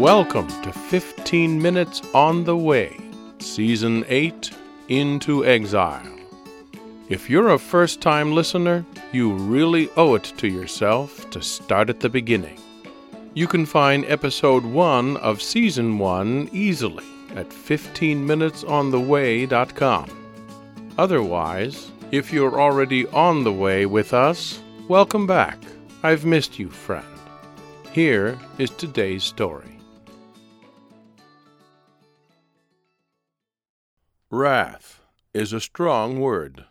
Welcome to 15 Minutes on the Way, Season 8 Into Exile. If you're a first time listener, you really owe it to yourself to start at the beginning. You can find Episode 1 of Season 1 easily at 15minutesontheway.com. Otherwise, if you're already on the way with us, welcome back. I've missed you, friend. Here is today's story. Wrath is a strong word.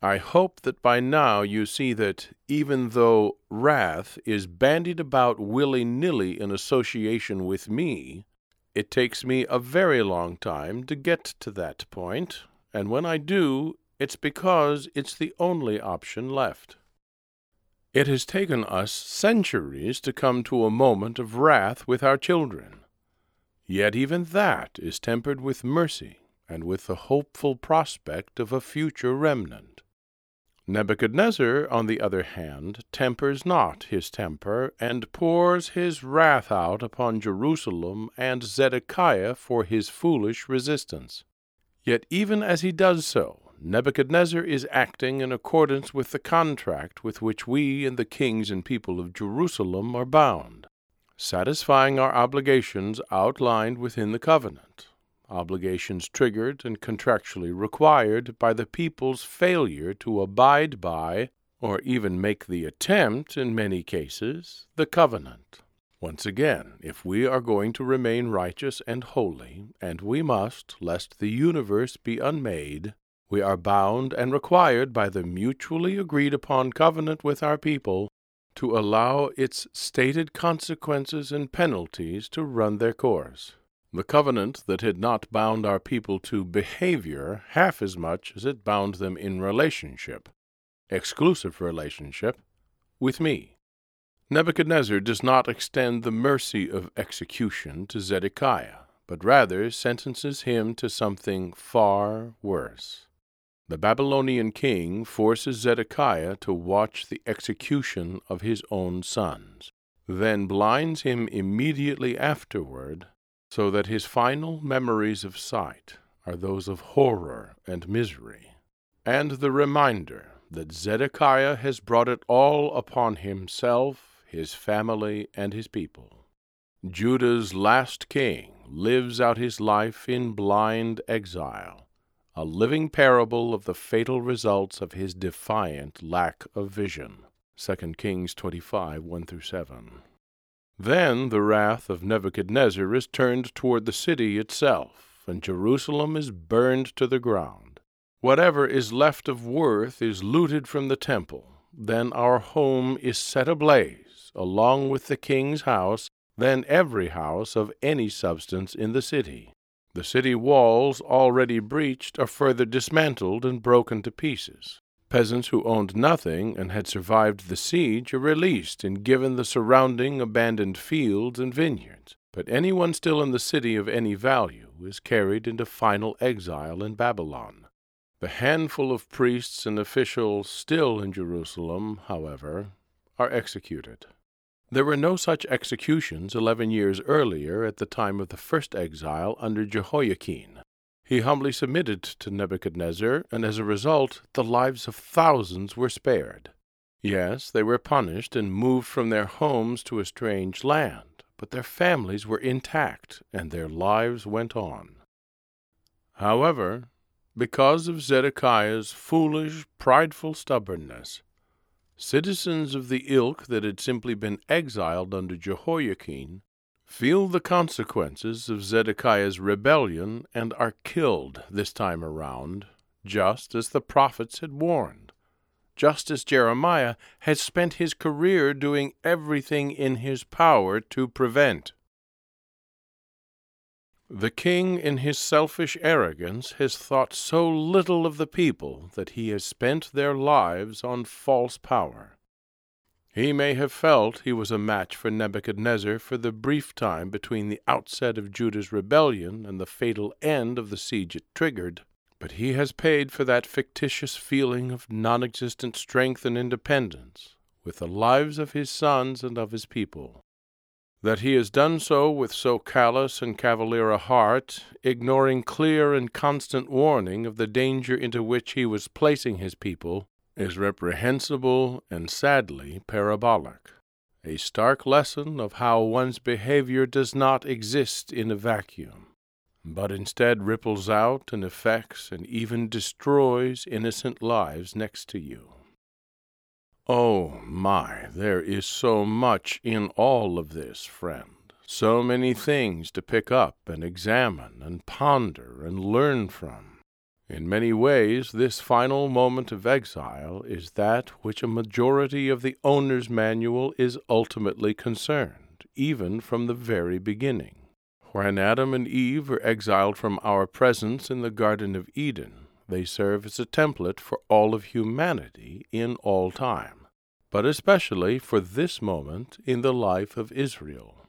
I hope that by now you see that even though wrath is bandied about willy nilly in association with me, it takes me a very long time to get to that point, and when I do, it's because it's the only option left. It has taken us centuries to come to a moment of wrath with our children. Yet even that is tempered with mercy and with the hopeful prospect of a future remnant. Nebuchadnezzar, on the other hand, tempers not his temper, and pours his wrath out upon Jerusalem and Zedekiah for his foolish resistance. Yet even as he does so, Nebuchadnezzar is acting in accordance with the contract with which we and the kings and people of Jerusalem are bound, satisfying our obligations outlined within the covenant, obligations triggered and contractually required by the people's failure to abide by, or even make the attempt in many cases, the covenant. Once again, if we are going to remain righteous and holy, and we must, lest the universe be unmade, we are bound and required by the mutually agreed upon covenant with our people to allow its stated consequences and penalties to run their course. The covenant that had not bound our people to behavior half as much as it bound them in relationship, exclusive relationship, with me. Nebuchadnezzar does not extend the mercy of execution to Zedekiah, but rather sentences him to something far worse. The Babylonian king forces Zedekiah to watch the execution of his own sons, then blinds him immediately afterward, so that his final memories of sight are those of horror and misery, and the reminder that Zedekiah has brought it all upon himself, his family, and his people. Judah's last king lives out his life in blind exile a living parable of the fatal results of his defiant lack of vision. 2 Kings 25 1 through 7. Then the wrath of Nebuchadnezzar is turned toward the city itself, and Jerusalem is burned to the ground. Whatever is left of worth is looted from the temple. Then our home is set ablaze, along with the king's house, then every house of any substance in the city. The city walls, already breached, are further dismantled and broken to pieces. Peasants who owned nothing and had survived the siege are released and given the surrounding abandoned fields and vineyards. But anyone still in the city of any value is carried into final exile in Babylon. The handful of priests and officials still in Jerusalem, however, are executed. There were no such executions eleven years earlier at the time of the first exile under Jehoiachin. He humbly submitted to Nebuchadnezzar, and as a result the lives of thousands were spared. Yes, they were punished and moved from their homes to a strange land, but their families were intact, and their lives went on. However, because of Zedekiah's foolish, prideful stubbornness, Citizens of the ilk that had simply been exiled under Jehoiachin feel the consequences of Zedekiah's rebellion and are killed this time around, just as the prophets had warned, just as Jeremiah had spent his career doing everything in his power to prevent. The king, in his selfish arrogance, has thought so little of the people that he has spent their lives on false power. He may have felt he was a match for Nebuchadnezzar for the brief time between the outset of Judah's rebellion and the fatal end of the siege it triggered, but he has paid for that fictitious feeling of non existent strength and independence with the lives of his sons and of his people. That he has done so with so callous and cavalier a heart, ignoring clear and constant warning of the danger into which he was placing his people, is reprehensible and sadly parabolic. A stark lesson of how one's behavior does not exist in a vacuum, but instead ripples out and affects and even destroys innocent lives next to you. Oh my, there is so much in all of this, friend. So many things to pick up and examine and ponder and learn from. In many ways, this final moment of exile is that which a majority of the owner's manual is ultimately concerned, even from the very beginning. When Adam and Eve were exiled from our presence in the Garden of Eden, they serve as a template for all of humanity in all time, but especially for this moment in the life of Israel.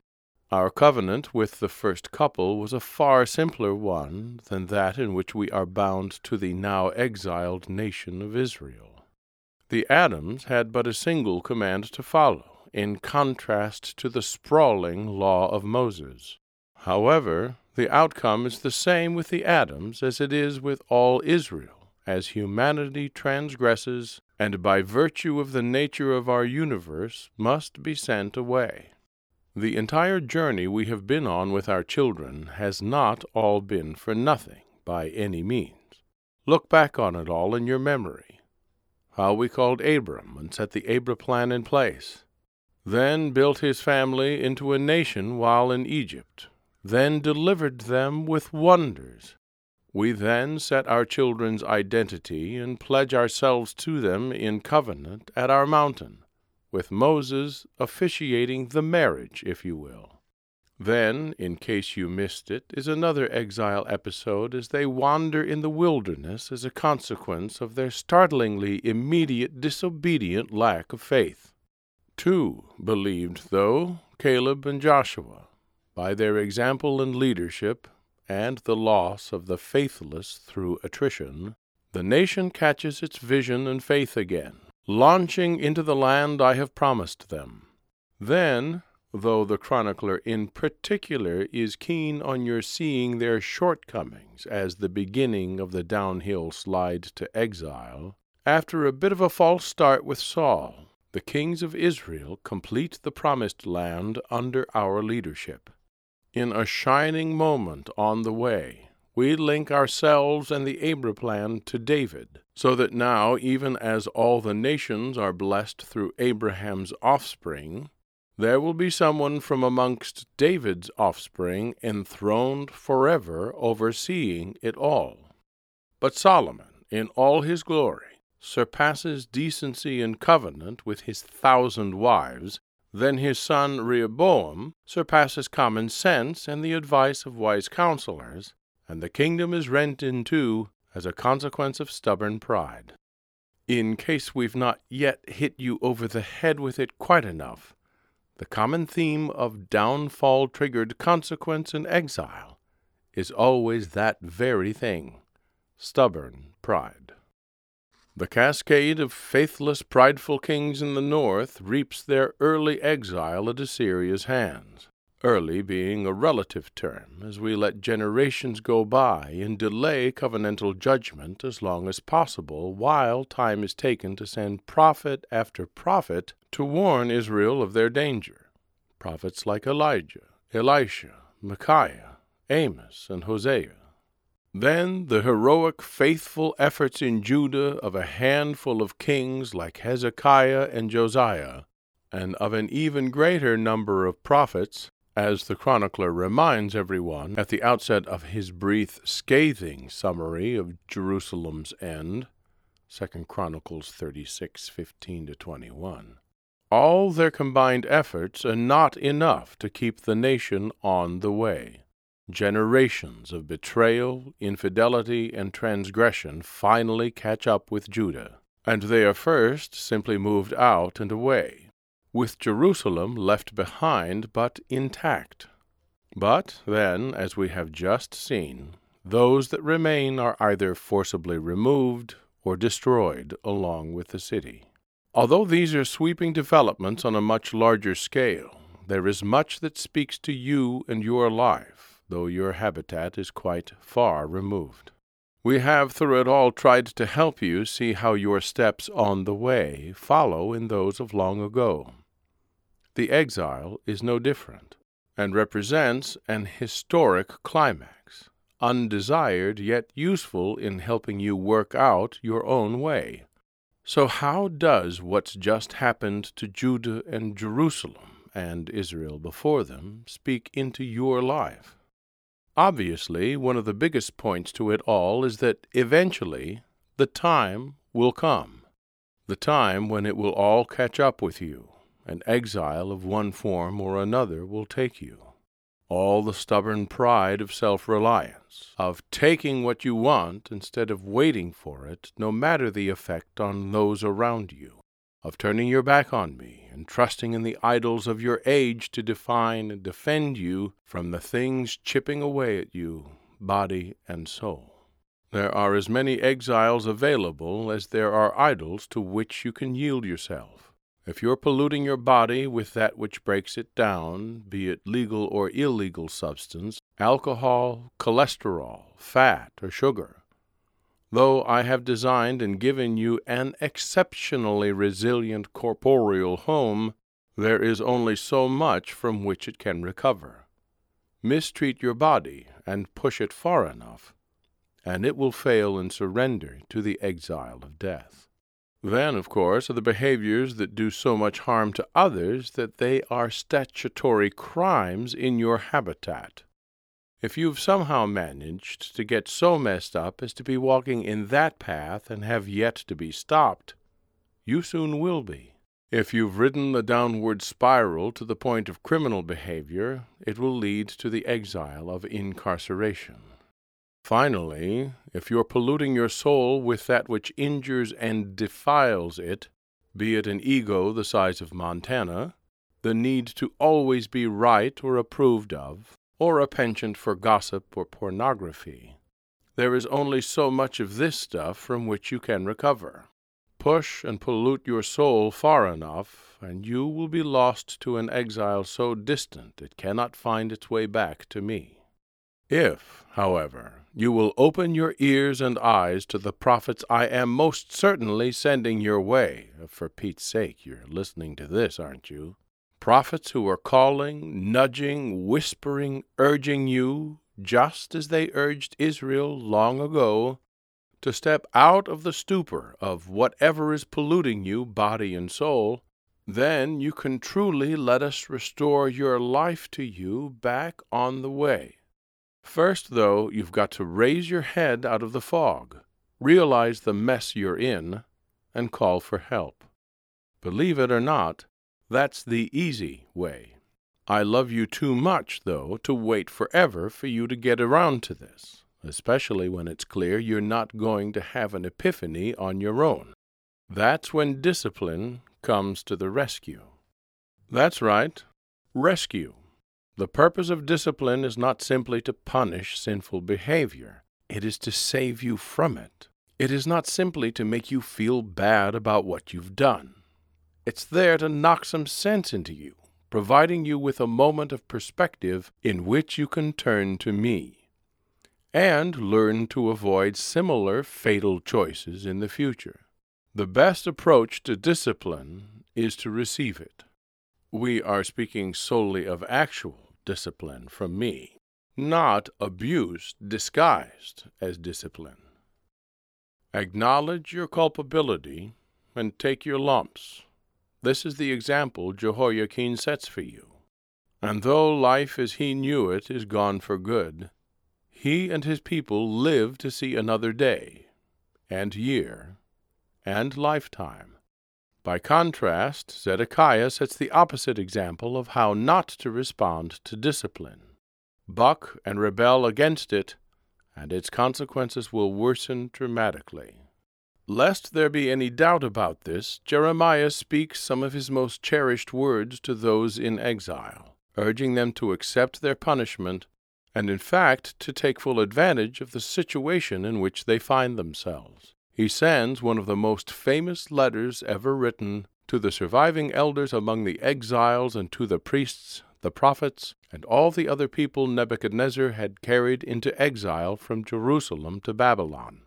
Our covenant with the first couple was a far simpler one than that in which we are bound to the now exiled nation of Israel. The Adams had but a single command to follow, in contrast to the sprawling law of Moses. However, the outcome is the same with the Adams as it is with all Israel, as humanity transgresses and by virtue of the nature of our universe must be sent away. The entire journey we have been on with our children has not all been for nothing, by any means. Look back on it all in your memory. How we called Abram and set the Abra plan in place, then built his family into a nation while in Egypt, then delivered them with wonders. We then set our children's identity and pledge ourselves to them in covenant at our mountain with Moses officiating the marriage, if you will. Then, in case you missed it, is another exile episode as they wander in the wilderness as a consequence of their startlingly immediate disobedient lack of faith. Two believed, though, Caleb and Joshua. By their example and leadership, and the loss of the faithless through attrition, the nation catches its vision and faith again, launching into the land I have promised them. Then, though the chronicler in particular is keen on your seeing their shortcomings as the beginning of the downhill slide to exile, after a bit of a false start with Saul, the kings of Israel complete the promised land under our leadership. In a shining moment on the way, we link ourselves and the Abra plan to David, so that now, even as all the nations are blessed through Abraham's offspring, there will be someone from amongst David's offspring enthroned forever, overseeing it all. But Solomon, in all his glory, surpasses decency and covenant with his thousand wives, then his son Rehoboam surpasses common sense and the advice of wise counselors, and the kingdom is rent in two as a consequence of stubborn pride. In case we've not yet hit you over the head with it quite enough, the common theme of downfall triggered consequence and exile is always that very thing stubborn pride. The cascade of faithless, prideful kings in the north reaps their early exile at Assyria's hands early being a relative term, as we let generations go by and delay covenantal judgment as long as possible while time is taken to send prophet after prophet to warn Israel of their danger. Prophets like Elijah, Elisha, Micaiah, Amos, and Hosea. Then the heroic, faithful efforts in Judah of a handful of kings like Hezekiah and Josiah, and of an even greater number of prophets as the chronicler reminds everyone at the outset of his brief, scathing summary of Jerusalem's end, 2 Chronicles 36, 15 to 21. All their combined efforts are not enough to keep the nation on the way. Generations of betrayal, infidelity, and transgression finally catch up with Judah, and they are first simply moved out and away with Jerusalem left behind but intact. But then, as we have just seen, those that remain are either forcibly removed or destroyed along with the city. Although these are sweeping developments on a much larger scale, there is much that speaks to you and your life, though your habitat is quite far removed. We have through it all tried to help you see how your steps on the way follow in those of long ago. The exile is no different, and represents an historic climax, undesired yet useful in helping you work out your own way. So, how does what's just happened to Judah and Jerusalem and Israel before them speak into your life? Obviously, one of the biggest points to it all is that eventually the time will come. The time when it will all catch up with you, and exile of one form or another will take you. All the stubborn pride of self reliance, of taking what you want instead of waiting for it, no matter the effect on those around you, of turning your back on me and trusting in the idols of your age to define and defend you from the things chipping away at you, body and soul. There are as many exiles available as there are idols to which you can yield yourself. If you're polluting your body with that which breaks it down, be it legal or illegal substance, alcohol, cholesterol, fat, or sugar, Though I have designed and given you an exceptionally resilient corporeal home, there is only so much from which it can recover. Mistreat your body and push it far enough, and it will fail in surrender to the exile of death. Then, of course, are the behaviors that do so much harm to others that they are statutory crimes in your habitat. If you've somehow managed to get so messed up as to be walking in that path and have yet to be stopped, you soon will be. If you've ridden the downward spiral to the point of criminal behavior, it will lead to the exile of incarceration. Finally, if you're polluting your soul with that which injures and defiles it, be it an ego the size of Montana, the need to always be right or approved of, or a penchant for gossip or pornography. There is only so much of this stuff from which you can recover. Push and pollute your soul far enough, and you will be lost to an exile so distant it cannot find its way back to me. If, however, you will open your ears and eyes to the prophets I am most certainly sending your way, for Pete's sake, you're listening to this, aren't you? prophets who are calling, nudging, whispering, urging you, just as they urged Israel long ago, to step out of the stupor of whatever is polluting you, body and soul, then you can truly let us restore your life to you back on the way. First, though, you've got to raise your head out of the fog, realize the mess you're in, and call for help. Believe it or not, that's the easy way. I love you too much, though, to wait forever for you to get around to this, especially when it's clear you're not going to have an epiphany on your own. That's when discipline comes to the rescue. That's right, rescue. The purpose of discipline is not simply to punish sinful behavior, it is to save you from it. It is not simply to make you feel bad about what you've done. It's there to knock some sense into you, providing you with a moment of perspective in which you can turn to me and learn to avoid similar fatal choices in the future. The best approach to discipline is to receive it. We are speaking solely of actual discipline from me, not abuse disguised as discipline. Acknowledge your culpability and take your lumps. This is the example Jehoiachin sets for you. And though life as he knew it is gone for good, he and his people live to see another day, and year, and lifetime. By contrast, Zedekiah sets the opposite example of how not to respond to discipline. Buck and rebel against it, and its consequences will worsen dramatically. Lest there be any doubt about this, Jeremiah speaks some of his most cherished words to those in exile, urging them to accept their punishment, and in fact to take full advantage of the situation in which they find themselves. He sends one of the most famous letters ever written to the surviving elders among the exiles, and to the priests, the prophets, and all the other people Nebuchadnezzar had carried into exile from Jerusalem to Babylon.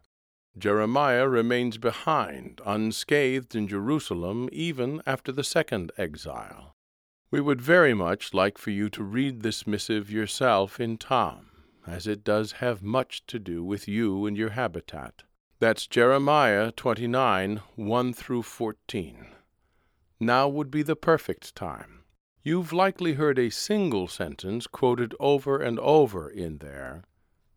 Jeremiah remains behind, unscathed in Jerusalem, even after the second exile. We would very much like for you to read this missive yourself in Tom, as it does have much to do with you and your habitat. That's Jeremiah 29 1 through 14. Now would be the perfect time. You've likely heard a single sentence quoted over and over in there,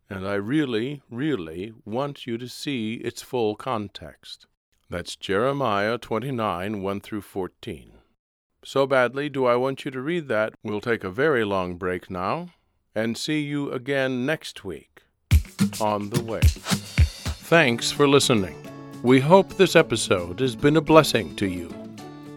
and I really, really want you to see its full context. That's Jeremiah 29 1 through 14. So badly do I want you to read that, we'll take a very long break now, and see you again next week on the way. Thanks for listening. We hope this episode has been a blessing to you.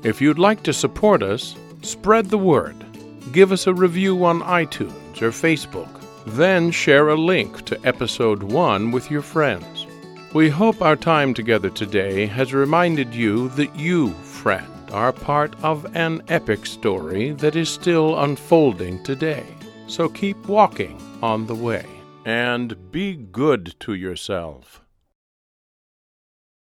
If you'd like to support us, spread the word. Give us a review on iTunes or Facebook. Then share a link to episode 1 with your friends. We hope our time together today has reminded you that you, friend, are part of an epic story that is still unfolding today. So keep walking on the way and be good to yourself.